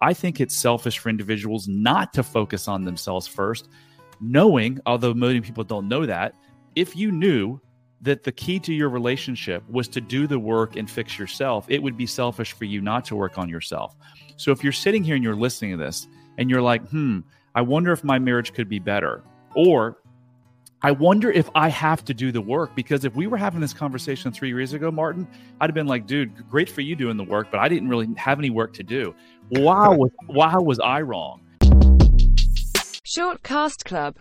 I think it's selfish for individuals not to focus on themselves first, knowing, although many people don't know that, if you knew that the key to your relationship was to do the work and fix yourself, it would be selfish for you not to work on yourself. So if you're sitting here and you're listening to this and you're like, hmm, I wonder if my marriage could be better, or I wonder if I have to do the work because if we were having this conversation three years ago, Martin, I'd have been like, dude, great for you doing the work, but I didn't really have any work to do. Wow, was, wow, was I wrong? Short Cast Club